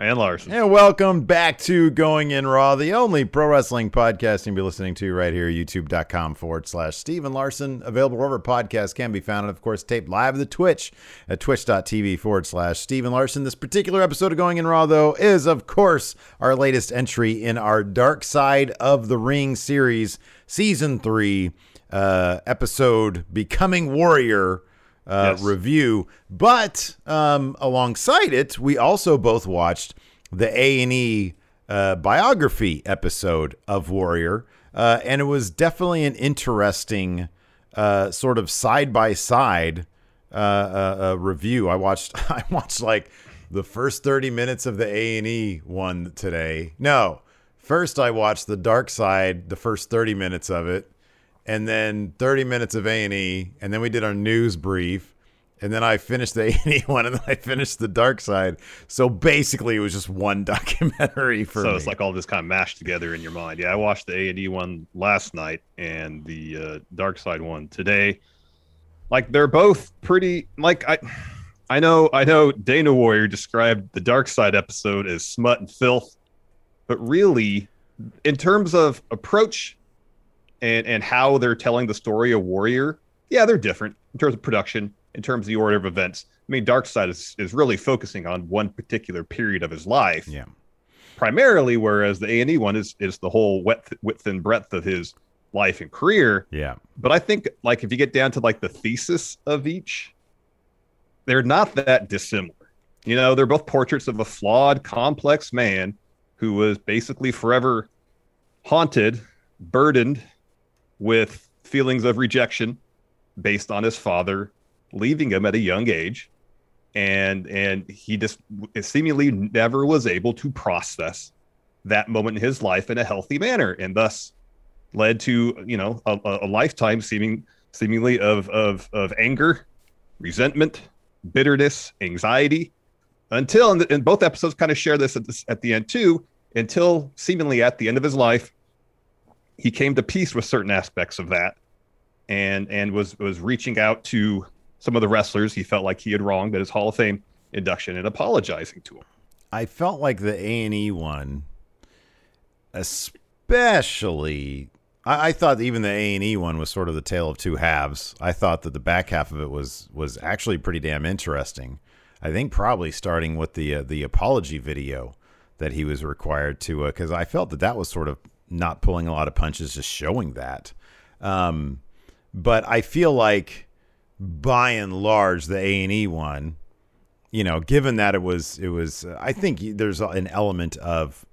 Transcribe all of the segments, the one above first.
And Larson. And welcome back to Going In Raw, the only pro wrestling podcast you'll be listening to right here, youtube.com forward slash Steven Larson. Available wherever podcasts can be found. And of course, taped live the Twitch at twitch.tv forward slash Steven Larson. This particular episode of Going In Raw, though, is of course our latest entry in our Dark Side of the Ring series, season three, uh, episode Becoming Warrior uh, Yes. review. But um, alongside it, we also both watched the A and E uh, biography episode of Warrior, uh, and it was definitely an interesting uh, sort of side by side review. I watched I watched like the first thirty minutes of the A and E one today. No. First, I watched the Dark Side, the first 30 minutes of it, and then 30 minutes of A&E, and then we did our news brief, and then I finished the A&E one, and then I finished the Dark Side. So basically, it was just one documentary for so me. it's like all this kind of mashed together in your mind. Yeah, I watched the A and E one last night and the uh, Dark Side one today. Like they're both pretty. Like I, I know, I know. Dana Warrior described the Dark Side episode as smut and filth, but really, in terms of approach and and how they're telling the story of Warrior, yeah, they're different in terms of production, in terms of the order of events. I mean, Dark Side is is really focusing on one particular period of his life yeah. primarily, whereas the A and E one is is the whole width, width and breadth of his life and career. Yeah. But I think like if you get down to like the thesis of each, they're not that dissimilar. You know, they're both portraits of a flawed, complex man who was basically forever haunted, burdened with feelings of rejection based on his father leaving him at a young age. And and he just seemingly never was able to process that moment in his life in a healthy manner and thus led to you know a, a- lifetime seeming seemingly of of of anger resentment bitterness anxiety until and both episodes kind of share this at, this at the end too until seemingly at the end of his life he came to peace with certain aspects of that and and was was reaching out to some of the wrestlers he felt like he had wronged at his Hall of Fame induction and apologizing to him. I felt like the A and E one, especially. I, I thought even the A and E one was sort of the tale of two halves. I thought that the back half of it was was actually pretty damn interesting. I think probably starting with the uh, the apology video that he was required to, because I felt that that was sort of not pulling a lot of punches, just showing that. Um, but I feel like by and large, the A and E one, you know, given that it was, it was, I think there's an element of,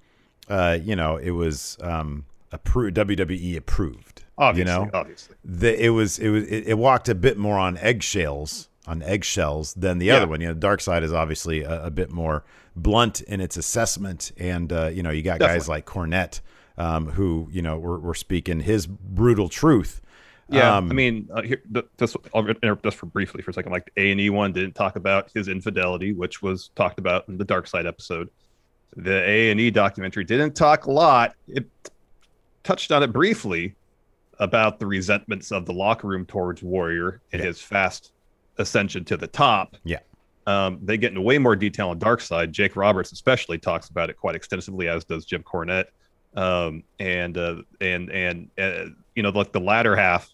uh, you know, it was um, approved, WWE approved. Obviously, you know, obviously. the, it was, it was, it, it walked a bit more on eggshells, on eggshells than the Yeah. other one. You know, Dark Side is obviously a, a bit more blunt in its assessment, and uh, you know, you got guys like Cornette, um, who you know were, were speaking his brutal truth. Yeah, Um, I mean, uh, here, just I'll interrupt just for briefly for a second. Like A and E one didn't talk about his infidelity, which was talked about in the Dark Side episode. The A and E documentary didn't talk a lot. It touched on it briefly about the resentments of the locker room towards Warrior and Yeah. his fast ascension to the top. Yeah. Um, they get into way more detail on Dark Side. Jake Roberts especially talks about it quite extensively, as does Jim Cornette. Um, and uh, and and uh, you know, like the latter half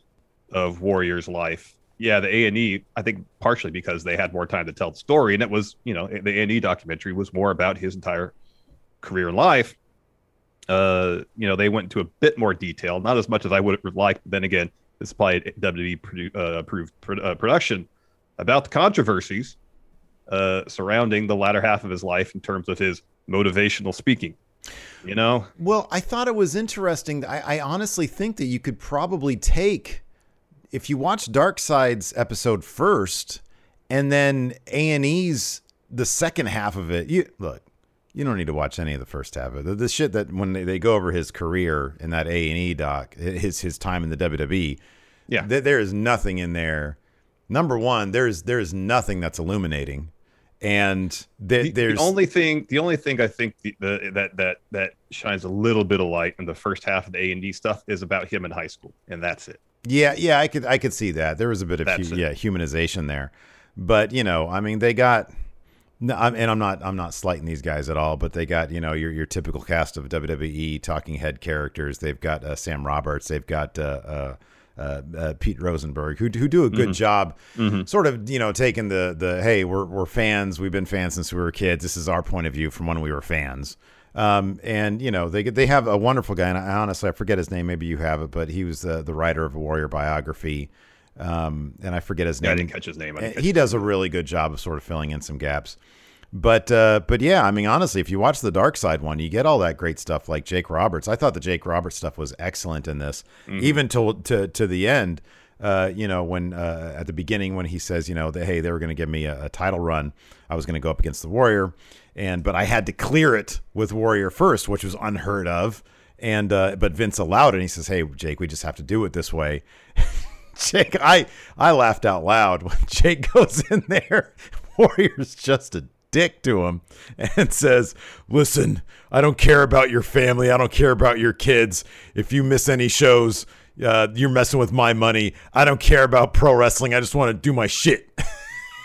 of Warrior's life. Yeah, the A and E. I think partially because they had more time to tell the story, and it was you know the A and E documentary was more about his entire career and life. Uh, you know, they went into a bit more detail, not as much as I would have liked. But then again, this is probably a WWE produ- uh, approved pro- uh, production about the controversies uh, surrounding the latter half of his life in terms of his motivational speaking. You know, Well, I thought it was interesting. I, I honestly think that you could probably take if you watch Dark Side's episode first, and then A and E's the second half of it. You look, you don't need to watch any of the first half of it. The, the shit that when they, they go over his career in that A and E doc, his his time in the WWE. Yeah. th- there is nothing in there. Number one, there's there's nothing that's illuminating, and th- the, there's the only thing the only thing i think the, the, that that that shines a little bit of light in the first half of the a and d stuff is about him in high school and that's it Yeah, yeah, I could I could see that. There was a bit of hu- yeah humanization there, but you know, I mean, they got. No, I'm, and I'm not I'm not slighting these guys at all, but they got you know your your typical cast of WWE talking head characters. They've got uh, Sam Roberts, they've got uh, uh, uh, uh, Pete Rosenberg, who who do a good job, sort of you know taking the the hey we're we're fans, we've been fans since we were kids. This is our point of view from when we were fans. Um, and you know they they have a wonderful guy, and I, honestly I forget his name. Maybe you have it, but he was the the writer of a Warrior biography, um, and I forget his Yeah, I didn't catch his name. I didn't And catch he does a really good job of sort of filling in some gaps. But uh, but yeah, I mean, honestly, if you watch the Dark Side one, you get all that great stuff like Jake Roberts. I thought the Jake Roberts stuff was excellent in this, even to to to the end. Uh, you know, when uh, at the beginning when he says, you know, that hey, they were going to give me a, a title run, I was going to go up against the Warrior, and but I had to clear it with Warrior first, which was unheard of. And uh, but Vince allowed it. And he says, "Hey, Jake, we just have to do it this way." Jake, I I laughed out loud when Jake goes in there. Warrior's just a dick to him and says, "Listen, I don't care about your family. I don't care about your kids. If you miss any shows, uh, you're messing with my money. I don't care about pro wrestling. I just want to do my shit."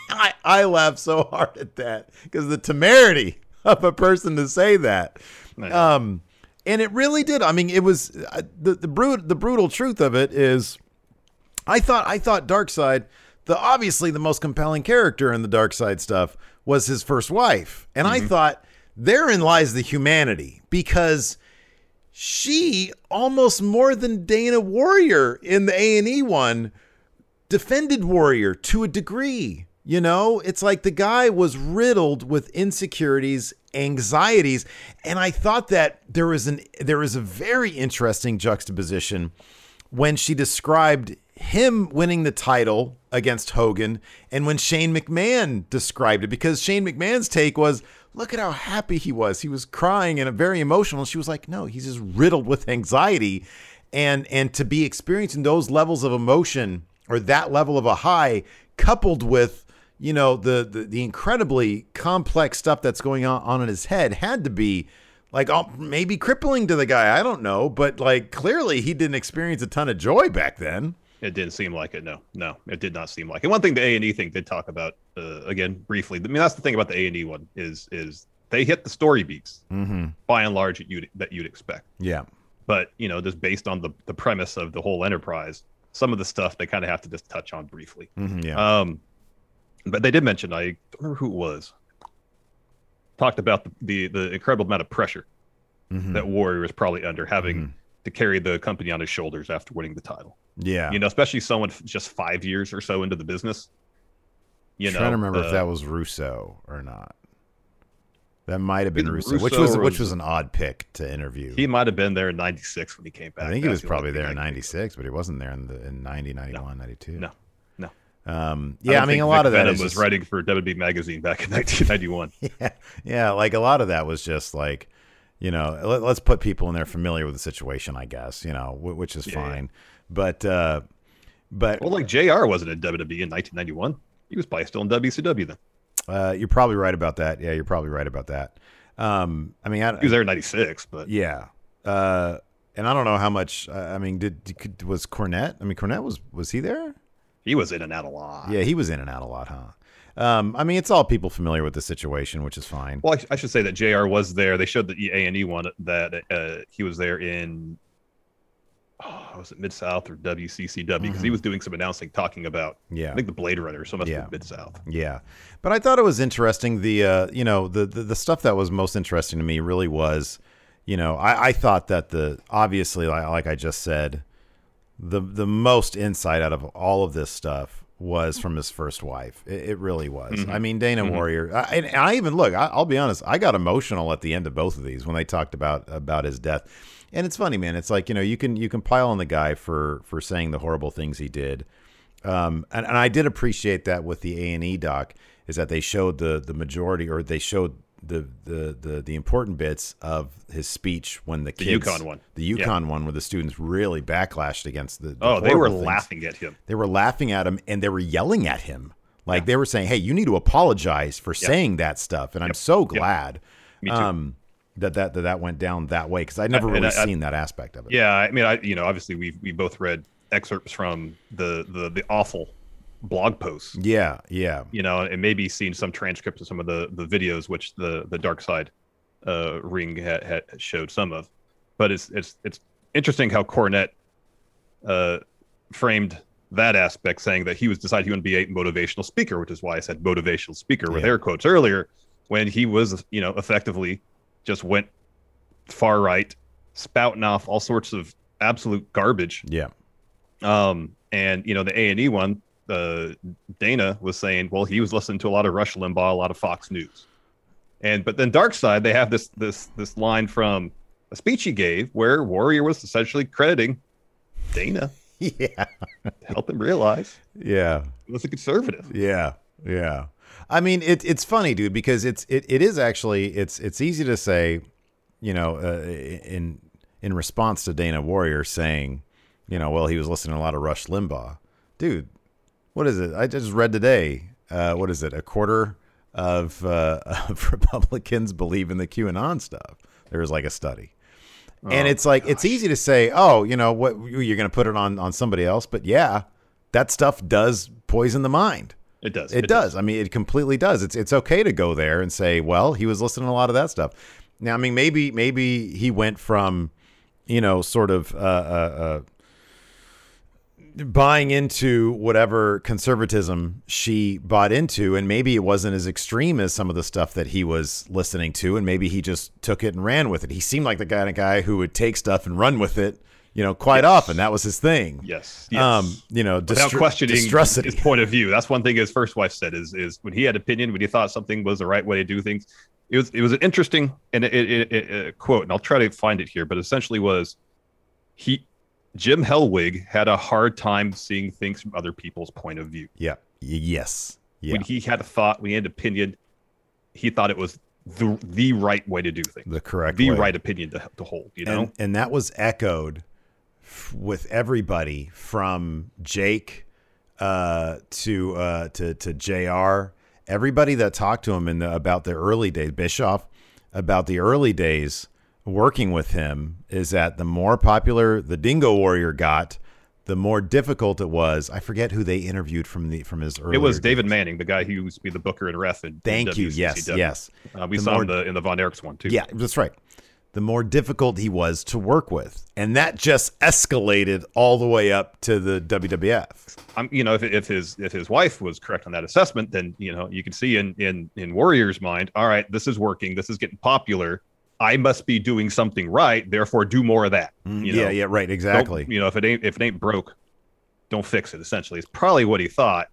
I I laugh so hard at that because the temerity of a person to say that. Um, and it really did. I mean, it was uh, the the brut the brutal truth of it is. I thought I thought Dark Side, the obviously the most compelling character in the Dark Side stuff was his first wife. And I mm-hmm. thought therein lies the humanity because she almost more than Dana Warrior in the A&E one defended Warrior to a degree. You know, it's like the guy was riddled with insecurities, anxieties, and I thought that there was an there was a very interesting juxtaposition when she described him winning the title against Hogan and when Shane McMahon described it because Shane McMahon's take was look at how happy he was. He was crying and very emotional. She was like no he's just riddled with anxiety. And and to be experiencing those levels of emotion or that level of a high coupled with you know the the, the incredibly complex stuff that's going on, on in his head had to be like oh, maybe crippling to the guy. I don't know. But like clearly he didn't experience a ton of joy back then It didn't seem like it. No, no, it did not seem like it. One thing the A and E thing did talk about uh, again briefly. I mean, that's the thing about the A and E one is is they hit the story beats mm-hmm. by and large that you'd that you'd expect. yeah But you know, just based on the the premise of the whole enterprise, some of the stuff they kind of have to just touch on briefly. hmm yeah Um, But they did mention I don't remember who it was. Talked about the the, the incredible amount of pressure Mhm. that Warrior was probably under having Mhm. To carry the company on his shoulders after winning the title. Yeah. You know, especially someone just five years or so into the business. You know, trying to remember uh, if that was Russo or not. That might have been Either Russo, which Russo was which was- an odd pick to interview. he might have been there in '96 when he came back. I think he was probably there in I can think '96, but he wasn't there in the in 90, 91, 92. No, no. Um, yeah, I, don't mean, a lot Vic of that Venom was just, writing for WB Magazine back in 1991. yeah, yeah, like a lot of that was just like, you know, let, us put people in there familiar with the situation, I guess, you know, wh- which is Yeah, yeah. fine. But, uh, but well, like Jr. wasn't in WWE in 1991. He was probably still in WCW then. uh, you're probably right about that. Yeah, you're probably right about that. Um, I mean, I, He was there in '96, but yeah, uh, and I don't know how much. I mean, did, did was Cornette? I mean, Cornette was was he there? he was in and out a lot. Yeah, he was in and out a lot, huh? Um, I mean, it's all people familiar with the situation, which is fine. Well, I, I should say that Jr. was there. They showed the A and E one that uh, he was there in. Oh, was it Mid South or WCCW? Because he was doing some announcing, talking about Mm-hmm. Yeah. I think the Blade Runner. So must Yeah. Mid South. Yeah, but I thought it was interesting. The uh, you know the, the the stuff that was most interesting to me really was, you know, I, I thought that the obviously like, like I just said, the the most insight out of all of this stuff was from his first wife. It, it really was. I mean, Dana Warrior. I, and I even look. I, I'll be honest. I got emotional at the end of both of these when they talked about about his death. And it's funny, man. It's like you know you can you can pile on the guy for for saying the horrible things he did. Um, and, and I did appreciate that with the A and E doc is that they showed the the majority or they showed the the the, the important bits of his speech when the The kids, UConn one. the Yeah. UConn one, where the students really backlashed against the. the Oh, they were things. laughing at him. They were laughing at him and they were yelling at him. Like they were saying, "Hey, you need to apologize for saying that stuff." And I'm so glad too. um, that, that that that went down that way because I'd never really I- I- seen that aspect of it. Yeah, I mean, I you know, obviously we we both read excerpts from the the the awful blog posts. yeah, yeah. You know, and maybe seen some transcripts of some of the the videos which the the dark side uh, ring had, had showed some of. But it's it's it's interesting how Cornette uh, framed that aspect, saying that he was decided he would be a motivational speaker, which is why I said motivational speaker with Yeah. air quotes earlier, when he was you know effectively just went far right, spouting off all sorts of absolute garbage Yeah. um, and you know the A and E one, uh, Dana was saying, well, he was listening to a lot of Rush Limbaugh, a lot of Fox News, and but then Dark Side, they have this this this line from a speech he gave where Warrior was essentially crediting Dana Yeah. to help him realize Yeah. he was a conservative. Yeah, yeah. I mean, it, it's funny, dude, because it's it, it is actually it's it's easy to say, you know, uh, in in response to Dana Warrior saying, you know, well, he was listening to a lot of Rush Limbaugh, dude. What is it? I just read today. Uh, what is it? A quarter of uh, of Republicans believe in the QAnon stuff. There was like a study. And Oh, it's like it's easy to say, oh, you know what, you're going to put it on on somebody else, but yeah, that stuff does poison the mind. It does. It, does. I mean, it completely does. It's it's okay to go there and say, well, he was listening to a lot of that stuff. Now, I mean, maybe maybe he went from, you know, sort of uh, uh, uh, buying into whatever conservatism she bought into, and maybe it wasn't as extreme as some of the stuff that he was listening to, and maybe he just took it and ran with it. He seemed like the kind of guy who would take stuff and run with it, you know, quite Yes. often. That was his thing. Yes. yes. Um, you know, Without questioning his point of view. That's one thing his first wife said is is when he had opinion, when he thought something was the right way to do things. It was it was an interesting and it, it, it, it- quote, and I'll try to find it here, but essentially was he Jim Hellwig had a hard time seeing things from other people's point of view. Yeah. Yes. Yeah. When he had a thought, when he had an opinion, he thought it was the the right way to do things, the correct the way. right opinion to, to hold. You know, and, and that was echoed f- with everybody from Jake uh, to uh, to to Jr. Everybody that talked to him in the, about the early days, Bischoff, about the early days working with him, is that the more popular the Dingo Warrior got, the more difficult it was. I forget who they interviewed from the from his early. it was David Manning, the guy who used to be the booker and ref. In, Thank you. Yes. Yes. Uh, we The saw more- him in the, in the Von Erichs one too. Yeah, that's right. the more difficult he was to work with. And that just escalated all the way up to the WWF. I'm, you know, if, if his if his wife was correct on that assessment, then you know you can see in in in Warrior's mind, all right, this is working, this is getting popular. I must be doing something right, therefore do more of that. Mm, You yeah, know? yeah, right, exactly. Don't- you know, if it ain't if it ain't broke, don't fix it. Essentially, it's probably what he thought.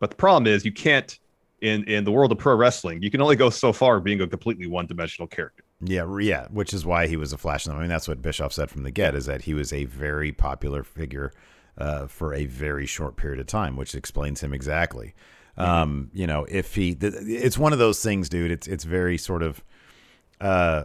But the problem is, you can't in in the world of pro wrestling, you can only go so far being a completely one dimensional character. Yeah, yeah, which is why he was a flash. in the- I mean, that's what Bischoff said from the get is that he was a very popular figure uh, for a very short period of time, which explains him exactly. Um, you know, if he, th- it's one of those things, dude. It's it's very sort of, uh,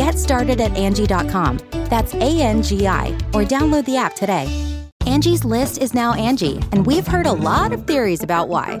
Get started at Angie.com. That's A N G I, or download the app today. Angie's list is now Angie, and we've heard a lot of theories about why.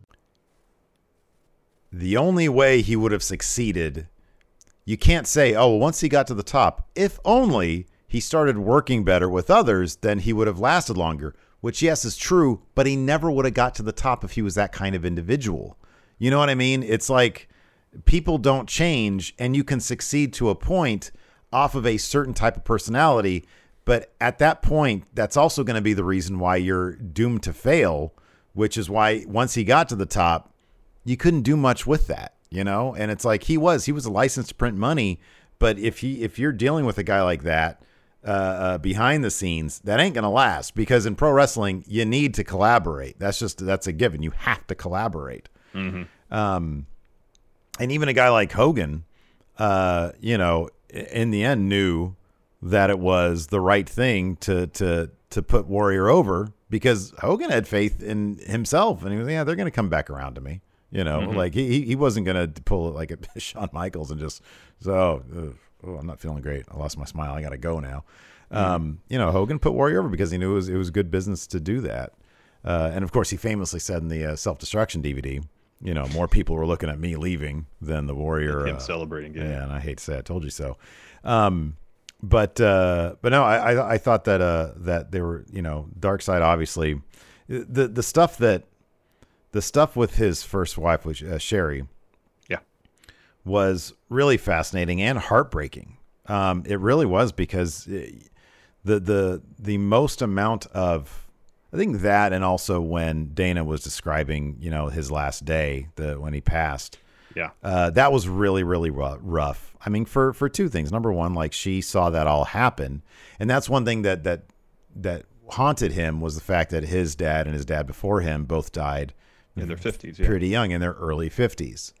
The only way he would have succeeded. You can't say, oh, well, once he got to the top, if only he started working better with others, then he would have lasted longer, which, yes, is true, but he never would have got to the top if he was that kind of individual. You know what I mean? It's like people don't change, and you can succeed to a point off of a certain type of personality. But at that point, that's also going to be the reason why you're doomed to fail, which is why once he got to the top, you couldn't do much with that, you know? And it's like he was, he was a license to print money, but if he if you're dealing with a guy like that uh, uh, behind the scenes, that ain't gonna last because in pro wrestling you need to collaborate. That's just that's a given. You have to collaborate. Um, and even a guy like Hogan, uh, you know, in the end knew that it was the right thing to to to put Warrior over because Hogan had faith in himself and he was yeah they're gonna come back around to me. You know, like he he- wasn't gonna pull it like a Shawn Michaels and just so ugh, oh I'm not feeling great. I lost my smile. I gotta go now. Um, you know, Hogan put Warrior over because he knew it was it was good business to do that. Uh, and of course, he famously said in the uh, self destruction DVD, you know, more people were looking at me leaving than the Warrior. Him uh, celebrating, yeah. yeah, and I hate to say I told you so. Um, but uh, but no, I, I I thought that uh that they were you know Dark Side obviously the the stuff that the stuff with his first wife, which uh, Sherry, Yeah. was really fascinating and heartbreaking. Um, it really was because it- the the the most amount of I think that and also when Dana was describing you know his last day the when he passed Yeah. uh, that was really really rough. I mean, for for two things. Number one, like she saw that all happen, and that's one thing that that that haunted him was the fact that his dad and his dad before him both died In their 50s, yeah. pretty young, in their early fifties.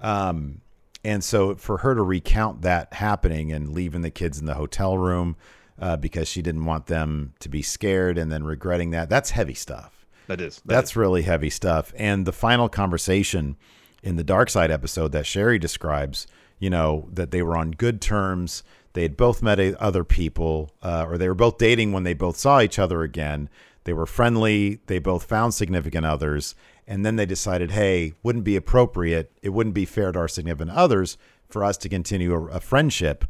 Um, and so for her to recount that happening and leaving the kids in the hotel room uh, because she didn't want them to be scared and then regretting that, that's heavy stuff. That is. that That's is. really heavy stuff. And the final conversation in the Dark Side episode that Sherry describes, you know, that they were on good terms. They had both met other people, uh, or they were both dating when they both saw each other again. They were friendly. They both found significant others. And then they decided, hey, wouldn't be appropriate. It wouldn't be fair to our significant others for us to continue a, a friendship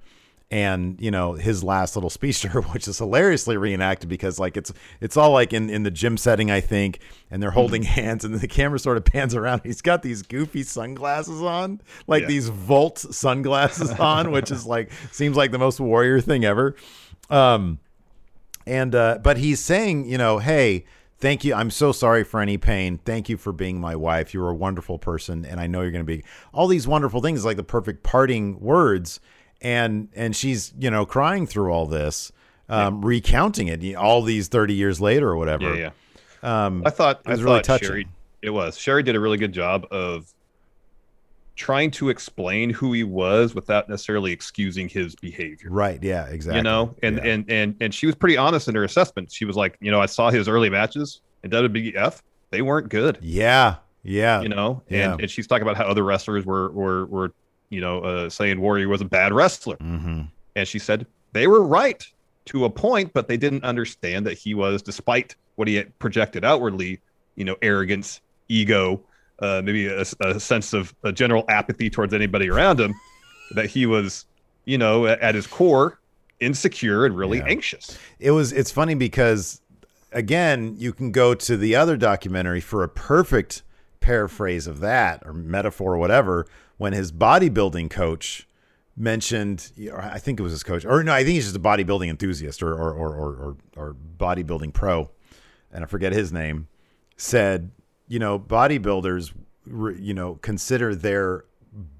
and you know his last little speech to her, which is hilariously reenacted because like it's it's all like in in the gym setting, I think, and they're holding Mm-hmm. hands, and the camera sort of pans around. He's got these goofy sunglasses on, like Yeah. these Volt sunglasses on, which is like seems like the most warrior thing ever. Um, and uh, but he's saying, you know, hey, thank you. I'm so sorry for any pain. Thank you for being my wife. You're a wonderful person, and I know you're going to be all these wonderful things, like the perfect parting words. And and she's you know crying through all this, um, recounting it all these 30 years later or whatever. Yeah, yeah. Um, I thought it was I really touching. Sherry, it was Sherry did a really good job of trying to explain who he was without necessarily excusing his behavior. Right. Yeah. Exactly. You know, and Yeah. and and and she was pretty honest in her assessment. She was like, you know, I saw his early matches in WBF; they weren't good. Yeah. Yeah. You know, Yeah. and, and she's talking about how other wrestlers were were were you know uh, saying Warrior was a bad wrestler, hmm and she said they were right to a point, but they didn't understand that he was, despite what he had projected outwardly, you know, arrogance, ego, uh, maybe a, a sense of a general apathy towards anybody around him, that he was, you know, at, his core, insecure and really Yeah. anxious. it was it's funny because again you can go to the other documentary for a perfect paraphrase of that or metaphor or whatever when his bodybuilding coach mentioned or i think it was his coach or no i think he's just a bodybuilding enthusiast or or or or, or, or bodybuilding pro and i forget his name said you know bodybuilders you know consider their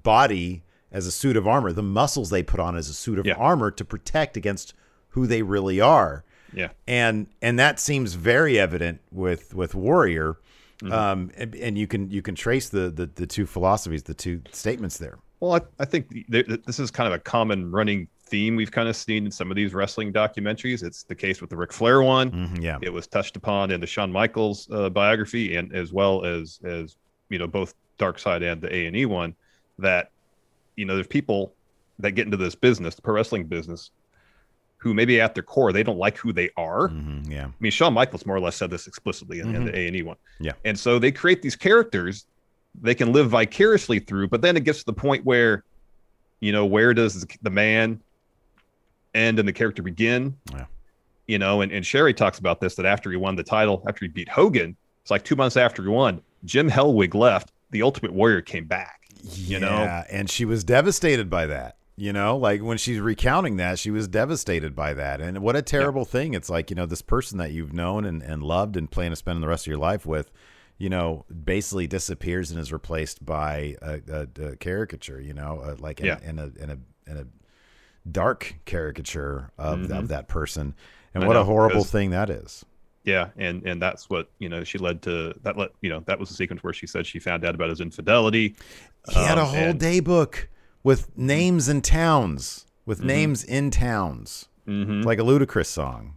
body as a suit of armor the muscles they put on as a suit of Yeah. armor to protect against who they really are Yeah. and and that seems very evident with with warrior um and, and you can you can trace the, the the two philosophies the two statements there Well, I, I think th- th- this is kind of a common running theme we've kind of seen in some of these wrestling documentaries. It's the case with the Ric Flair one. Mhm, yeah It was touched upon in the Shawn Michaels uh, biography, and as well as as you know both Dark Side and the A and E one. That you know, there's people that get into this business, the pro wrestling business, who maybe at their core they don't like who they are. Mhm, yeah I mean, Shawn Michaels more or less said this explicitly in, in the A and E one. Yeah. and so they create these characters they can live vicariously through, but then it gets to the point where, you know, where does the man end and the character begin? Yeah. You know, and, and Sherry talks about this that after he won the title, after he beat Hogan, it's like two months after he won, Jim Hellwig left, the Ultimate Warrior came back. You know? and she was devastated by that you know like when she's recounting that she was devastated by that and what a terrible thing it's like you know this person that you've known and, and loved and plan to spend the rest of your life with you know basically disappears and is replaced by a, a, a caricature you know uh, like in, Yeah. in a in a in a dark caricature of, Mhm. of that person and I what a horrible thing that is Yeah, and and that's what you know. She led to that. Let you know that was the sequence where she said she found out about his infidelity. He had a Um, whole and- day book with names and towns, with Mhm. names in towns. Mhm. Like a ludicrous song.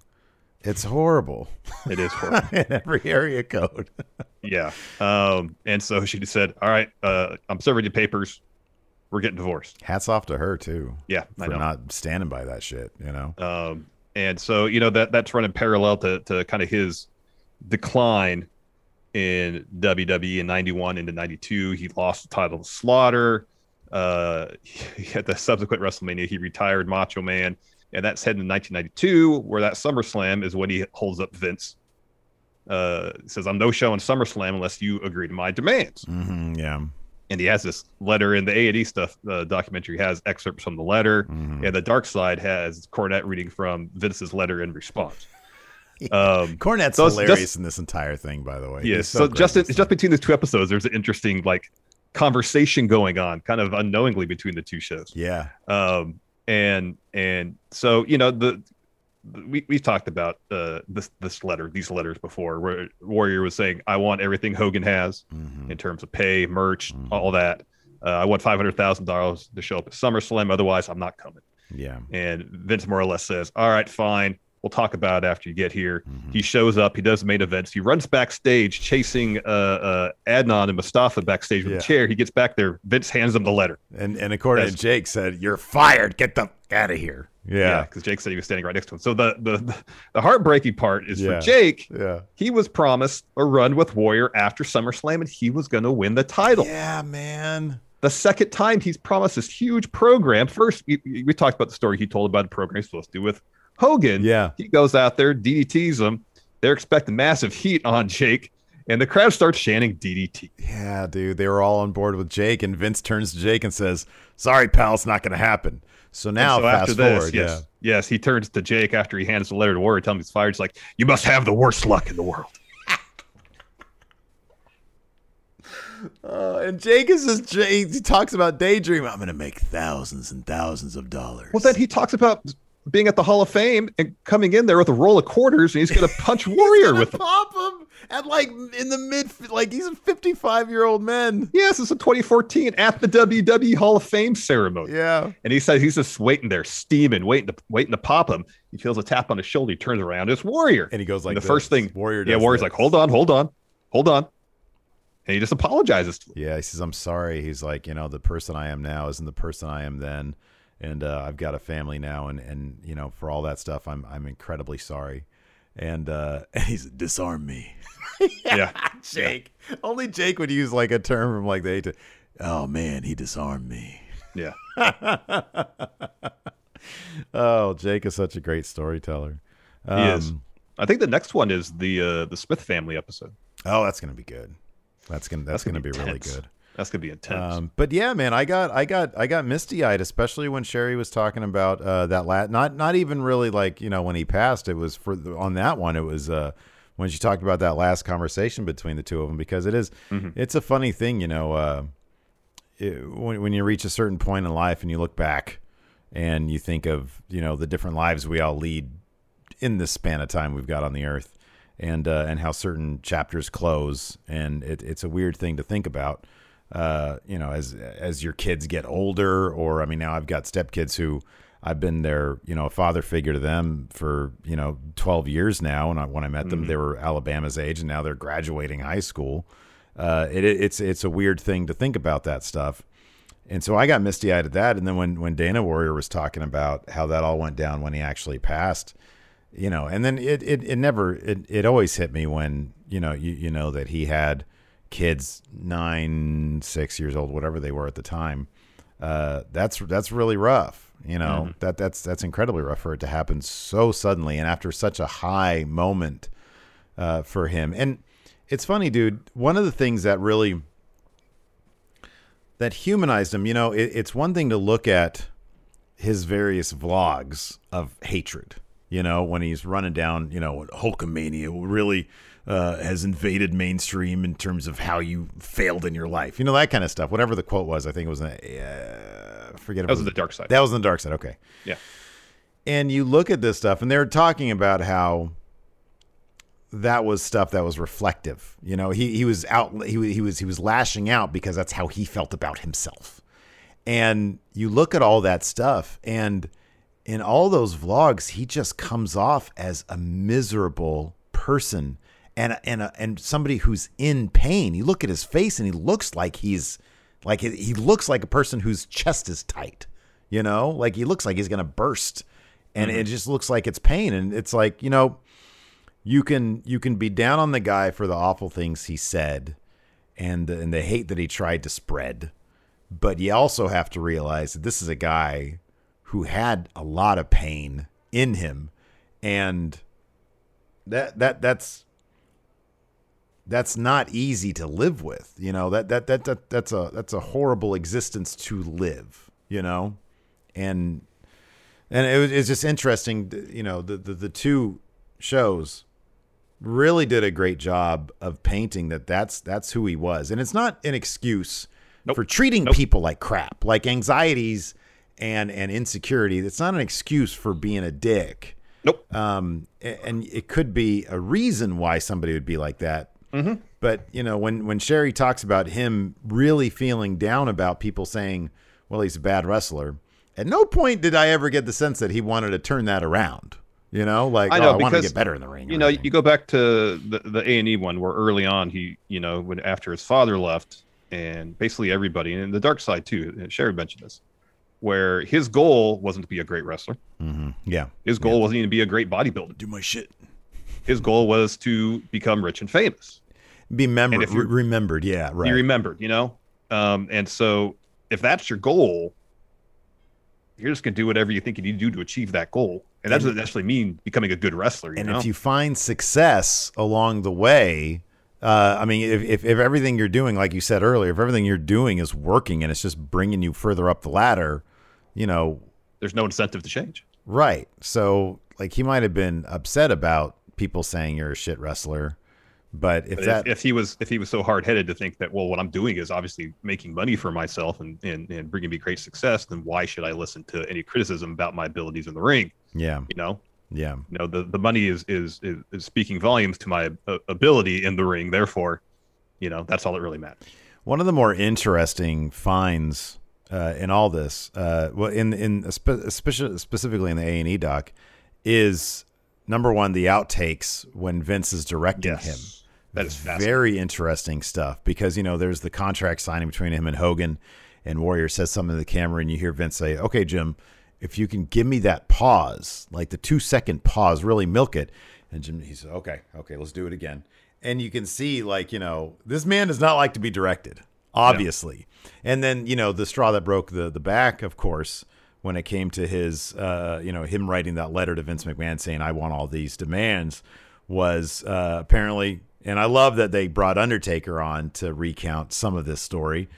It's horrible It is horrible. in every area code. yeah. Um, and so she just said, "All right, uh, I'm serving you papers. We're getting divorced." Hats off to her too Yeah, for not standing by that shit. You know. Um, and so you know that that's running parallel to to kind of his decline in WWE in '91 into '92. He lost the title to Slaughter. Uh, he had the subsequent WrestleMania. He retired Macho Man, and that's heading to 1992, where that SummerSlam is when he holds up Vince. Uh, says, "I'm no show in SummerSlam unless you agree to my demands." hmm yeah. And he has this letter in the A and E stuff. The documentary has excerpts from the letter, Mhm. and the Dark Side has Cornette reading from Vince's letter in response. Um, Cornette's So hilarious just- in this entire thing, by the way. yes. He's So, great just in just between these two episodes, there's an interesting like conversation going on, kind of unknowingly between the two shows. yeah. Um, and and so you know the. We we've talked about uh, this this letter these letters before where Warrior was saying I want everything Hogan has Mhm. in terms of pay, merch, Mhm. all that. Uh, I want five hundred thousand dollars to show up at SummerSlam. Otherwise, I'm not coming. Yeah. And Vince more or less says, "All right, fine. We'll talk about it after you get here." Mhm. He shows up. He does the main events. He runs backstage, chasing uh, uh, Adnan and Mustafa backstage with Yeah. a chair. He gets back there. Vince hands him the letter. And and according to Jake, said you're fired. Get the out of here. Yeah. because Jake said he was standing right next to him. So the the the heartbreaking part is Yeah. for Jake. Yeah. He was promised a run with Warrior after SummerSlam, and he was going to win the title. Yeah, man. the second time he's promised this huge program. First, we, we talked about the story he told about the program he's supposed to do with Hogan. Yeah. He goes out there, DDTs him. They're expecting massive heat on Jake, and the crowd starts chanting DDT. Yeah, dude, they were all on board with Jake, and Vince turns to Jake and says, "Sorry, pal, it's not going to happen." So now, so fast after this, forward, yes, yes, he turns to Jake after he hands the letter to Warrior, telling him he's fired. He's like, "You must have the worst luck in the world." Uh, and Jake is just. He talks about daydream. I'm going to make thousands and thousands of dollars. Well, then he talks about being at the Hall of Fame and coming in there with a roll of quarters, and he's going to punch Warrior He's with them. pop him at like in the mid, like he's a 55 year old man. Yes, it's a 2014 at the WWE Hall of Fame ceremony. Yeah. And he says he's just waiting there, steaming, waiting to waiting to pop him. He feels a tap on his shoulder. He turns around. It's Warrior. And he goes like the this. first thing. Warrior. yeah, Warrior's this. like, hold on, hold on, hold on. And he just apologizes to him. Yeah, he says, I'm sorry. He's like, you know, the person I am now isn't the person I am then. And uh, I've got a family now. And, and, you know, for all that stuff, I'm, I'm incredibly sorry. And, uh, and he's disarm me. Yeah. Jake. Only Jake would use like a term from like the eight to, oh man, he disarmed me. Yeah. Oh, Jake is such a great storyteller. He is. Um, I think the next one is the uh, the Smith family episode. Oh, that's gonna be good. That's gonna that's, gonna, be, really good. That's gonna be intense. Um, but yeah, man, I got I got I got misty eyed, especially when Sherry was talking about uh, that lat. Not not even really like you know when he passed. It was for the, on that one. It was uh, when she talked about that last conversation between the two of them because it is- it's a funny thing, you know. Uh, it, when when you reach a certain point in life and you look back and you think of you know the different lives we all lead in this span of time we've got on the earth and uh, and how certain chapters close and it, it's a weird thing to think about uh, you know as as your kids get older or I mean now I've got stepkids who I've been their you know a father figure to them for you know 12 years now. And I, when I met them they were Alabama's age and now they're graduating high school. Uh, it, it's it's a weird thing to think about that stuff. And so I got misty eyed at that. And then when, when Dana Warrior was talking about how that all went down when he actually passed, you know, and then it, it, it never, it, it always hit me when, you know, you, you know, that he had kids nine, six years old, whatever they were at the time. Uh, that's, that's really rough. You know, that that's, that's incredibly rough for it to happen so suddenly. And after such a high moment, uh, for him. And it's funny, dude. One of the things that really, that humanized him. You know, it, it's one thing to look at his various vlogs of hatred. You know, when he's running down, you know, Hulkamania really uh, has invaded mainstream in terms of how you failed in your life. You know, that kind of stuff. Whatever the quote was, I think it was, uh, forget That was it the dark side. That was the dark side. Okay. yeah. And you look at this stuff, and they're talking about how that was stuff that was reflective. You know, he he was out he he was he was lashing out because that's how he felt about himself. And you look at all that stuff and in all those vlogs he just comes off as a miserable person and and uh, and somebody who's in pain. You look at his face and he looks like he's like he- looks like a person whose chest is tight. You know, like he looks like he's going to burst and it mm-hmm. just looks like it's pain and it's like, you know, you can you can be down on the guy for the awful things he said and the, and the hate that he tried to spread but you also have to realize that this is a guy who had a lot of pain in him and that that that's that's not easy to live with you know that that that, that that's a that's a horrible existence to live you know and and it was it's just interesting you know the, the the two shows really did a great job of painting that that's that's who he was and it's not an excuse Nope. for treating Nope. people like crap like anxieties and and insecurity it's not an excuse for being a dick Nope. um and it could be a reason why somebody would be like that Mm-hmm. but you know when when sherry talks about him really feeling down about people saying well he's a bad wrestler at no point did i ever get the sense that he wanted to turn that around you know like I I, know oh, I want to get better in the ring You know, anything. you go back to the the A and E one where early on he, you know, when after his father left, and basically everybody, and the dark side too. Sherry mentioned this, where his goal wasn't to be a great wrestler. Mhm. yeah His goal wasn't even to be a great bodybuilder. do my shit His goal was to become rich and famous. Be member- And if you're- re- remembered yeah right He remembered, you know, um, and so if that's your goal, you're just gonna do whatever you think you need to do to achieve that goal, and that doesn't necessarily mean becoming a good wrestler. You and know? if you find success along the way, uh, I mean, if, if, if everything you're doing, like you said earlier, if everything you're doing is working and it's just bringing you further up the ladder, you know, there's no incentive to change. right. So, like, he might have been upset about people saying you're a shit wrestler, but if But that, if, if he was if he was so hard headed to think that well what I'm doing is obviously making money for myself and, and and bringing me great success, then why should I listen to any criticism about my abilities in the ring? yeah, You know, yeah, you know the the money is is is, is speaking volumes to my uh, ability in the ring. Therefore, you know that's all that really matters. One of the more interesting finds uh, in all this, uh, well, in in spe- specifically in the A and E doc, is number one the outtakes when Vince is directing him. That is. Very interesting stuff because you know there's the contract signing between him and Hogan, and Warrior says something to the camera, and you hear Vince say, "Okay, Jim, if you can give me that pause, like the two second pause, really milk it." And Jim, he said, "Okay, okay, let's do it again." And you can see, like you know, this man does not like to be directed, obviously. And then you know the straw that broke the the back, of course, when it came to his, uh, you know, him writing that letter to Vince McMahon saying, "I want all these demands," was uh, apparently, and I love that they brought Undertaker on to recount some of this story.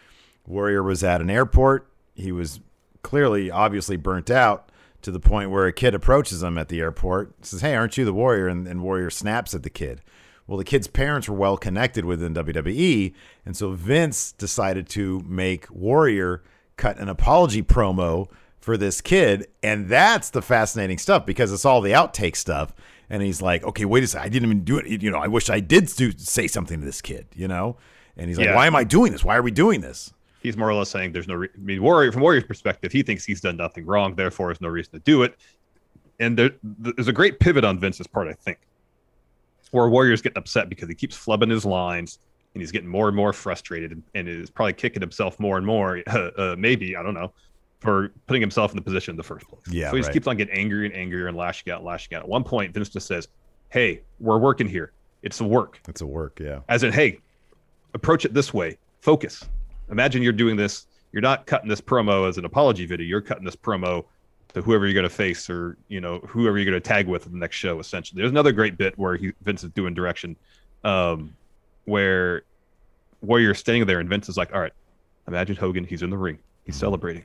Warrior was at an airport. He was clearly, obviously burnt out to the point where a kid approaches him at the airport, says, "Hey, aren't you the Warrior?" And, and Warrior snaps at the kid. Well, the kid's parents were well connected within WWE, and so Vince decided to make Warrior cut an apology promo for this kid, and that's the fascinating stuff because it's all the outtake stuff. And he's like, "Okay, wait a second, I didn't even do it. You know, I wish I did do, say something to this kid. You know." And he's like, Yeah. "Why am I doing this? Why are we doing this?" He's more or less saying there's no. Re- I mean, Warrior from Warrior's perspective, he thinks he's done nothing wrong, therefore there's no reason to do it. And there, there's a great pivot on Vince's part, I think, where Warrior's getting upset because he keeps flubbing his lines and he's getting more and more frustrated and, and is probably kicking himself more and more. Uh, uh, maybe I don't know for putting himself in the position in the first place. Yeah, So he just right. keeps on getting angrier and angrier and lashing out, lashing out. At one point, Vince just says, "Hey, we're working here. It's a work." It's a work, yeah. as in hey approach it this way focus imagine you're doing this you're not cutting this promo as an apology video you're cutting this promo to whoever you're going to face or you know whoever you're going to tag with in the next show essentially there's another great bit where he vince is doing direction um where warrior's standing there and vince is like all right imagine hogan he's in the ring he's celebrating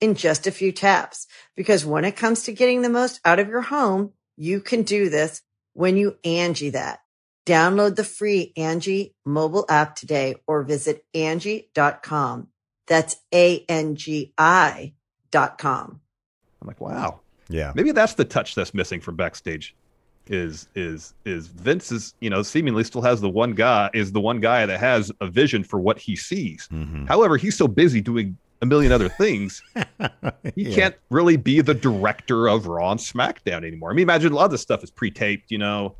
in just a few taps. Because when it comes to getting the most out of your home, you can do this when you Angi that. Download the free Angi mobile app today or visit Angi.com. That's A-N-G-I dot com. i'm like wow Yeah. maybe that's the touch that's missing from backstage is is is vince is you know seemingly still has the one guy is the one guy that has a vision for what he sees Mhm. however he's so busy doing a million other things he Yeah. can't really be the director of raw and smackdown anymore i mean imagine a lot of this stuff is pre-taped you know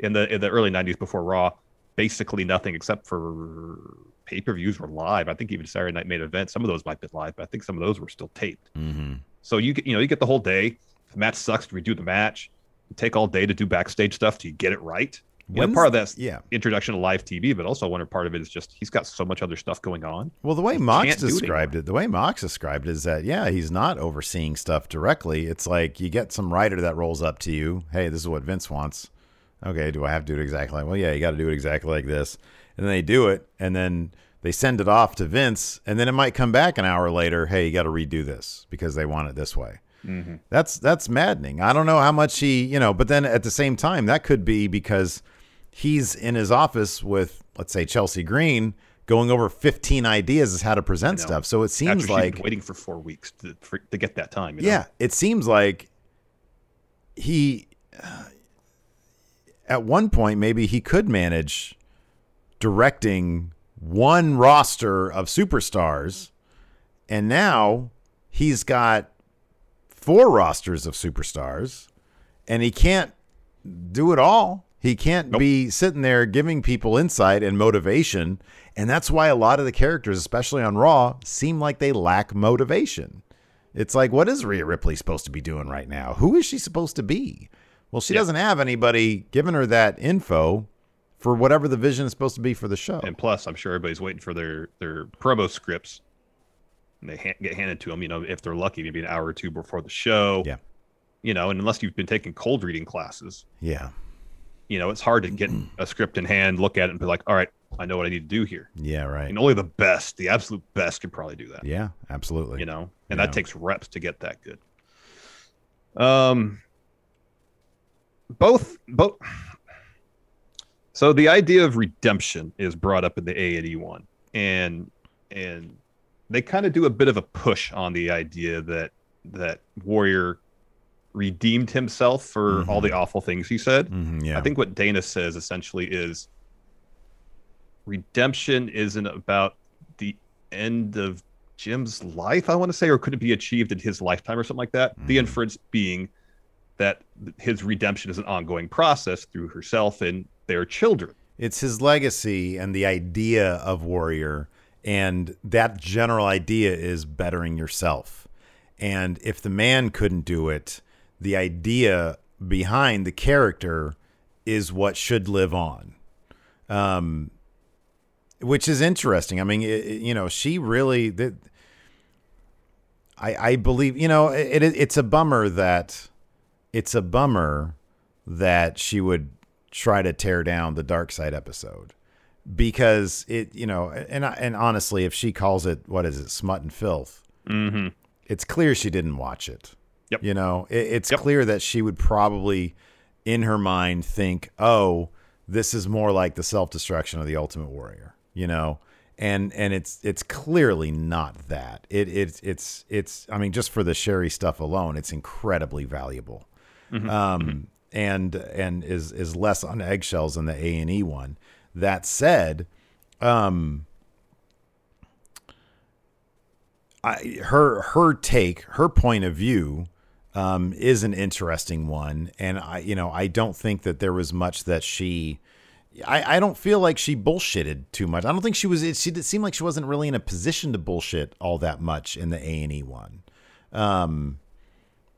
in the in the early 90s before raw basically nothing except for pay-per-views were live i think even saturday night main event some of those might be live but i think some of those were still taped Mhm. so you get, you know, you get the whole day. If the match sucks redo the match. You take all day to do backstage stuff to get it right. You know, part of that's yeah. introduction to live TV, but also I wonder part of it is just he's got so much other stuff going on. Well, the way Mox can't it described it, the way Mox described it is that yeah, he's not overseeing stuff directly. It's like you get some writer that rolls up to you, "Hey, this is what Vince wants." Okay, do I have to do it exactly like? Well, yeah, you got to do it exactly like this, and then they do it, and then they send it off to Vince, and then it might come back an hour later. Hey, you got to redo this because they want it this way. Mm-hmm. That's that's maddening. I don't know how much he, you know, but then at the same time, that could be because he's in his office with, let's say, Chelsea Green, going over 15 ideas as how to present stuff. So it seems she's like waiting for four weeks to for, to get that time. You know? yeah, it seems like he uh, at one point maybe he could manage directing one roster of superstars and now he's got four rosters of superstars and he can't do it all. He can't be sitting there giving people insight and motivation. And that's why a lot of the characters, especially on Raw, seem like they lack motivation. It's like, what is Rhea Ripley supposed to be doing right now? Who is she supposed to be? Well, she Yeah. doesn't have anybody giving her that info for whatever the vision is supposed to be for the show. And plus, I'm sure everybody's waiting for their their promo scripts. And they ha- get handed to them, you know, if they're lucky, maybe an hour or two before the show. Yeah. You know, and unless you've been taking cold reading classes, Yeah. You know, it's hard to get a script in hand, look at it, and be like, all right, I know what I need to do here. Yeah, right. And only the best, the absolute best, can probably do that. Yeah, absolutely. You know, and Yeah. that takes reps to get that good. Um, both, both. So the idea of redemption is brought up in the A and E one, and and they kind of do a bit of a push on the idea that that Warrior redeemed himself for all the awful things he said. Mhm, yeah. I think what Dana says essentially is redemption isn't about the end of Jim's life, I want to say, or could it be achieved in his lifetime or something like that? The inference being that his redemption is an ongoing process through herself and their children. It's his legacy and the idea of warrior, and that general idea is bettering yourself. And if the man couldn't do it, the idea behind the character is what should live on. Um, which is interesting. I mean, it, you know, she really. The, I I believe you know it, it. It's a bummer that it's a bummer that she would try to tear down the dark side episode because it you know and and honestly if she calls it what is it smut and filth Mm-hmm. it's clear she didn't watch it Yep. you know it, it's Yep. clear that she would probably in her mind think oh this is more like the self-destruction of the ultimate warrior you know and and it's it's clearly not that it it's it's it's i mean just for the Shari stuff alone it's incredibly valuable um, and and is is less on eggshells than the A and E one. That said, um, I her her take, her point of view, um, is an interesting one, and I you know I don't think that there was much that she. I, I don't feel like she bullshitted too much. I don't think she was. It, she, it seemed like she wasn't really in a position to bullshit all that much in the A and E one. Um,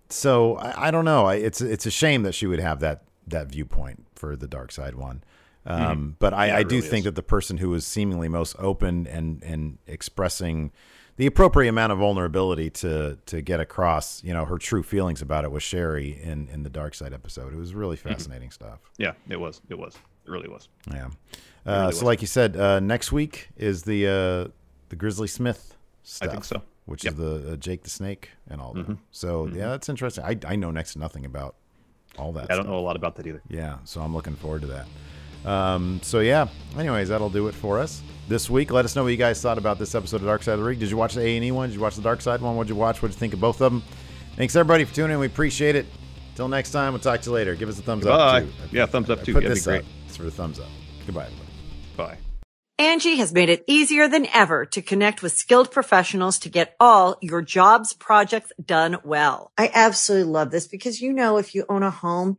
so I, I don't know. I, it's it's a shame that she would have that that viewpoint for the dark side one. Um, But I, Yeah, I do really think is. that the person who was seemingly most open and and expressing the appropriate amount of vulnerability to to get across, you know, her true feelings about it was Shari in in the dark side episode. It was really Mm-hmm. fascinating stuff. Yeah, it was. It was. It really was. Yeah. Uh, really so, was. like you said, uh, next week is the uh, the Grizzly Smith I stuff. think so. Which Yep. Mm-hmm. is the uh, Jake the Snake and all that. So yeah, that's interesting. I I know next to nothing about all that. I don't know a lot about that either. Yeah, so I'm looking forward to that. Um, so yeah. Anyways, that'll do it for us this week. Let us know what you guys thought about this episode of Dark Side of the Ring. Did you watch the A and E one? Did you watch the Dark Side one? What'd you watch? What'd you think of both of them? Thanks everybody for tuning in. We appreciate it. Till next time, we'll talk to you later. Give us a thumbs Goodbye. up. Too. Yeah, thumbs up, too. Put That'd be this great. up. It's for the thumbs up. Goodbye. Everybody. Bye. Angi has made it easier than ever to connect with skilled professionals to get all your jobs projects done well. I absolutely love this because, you know, if you own a home,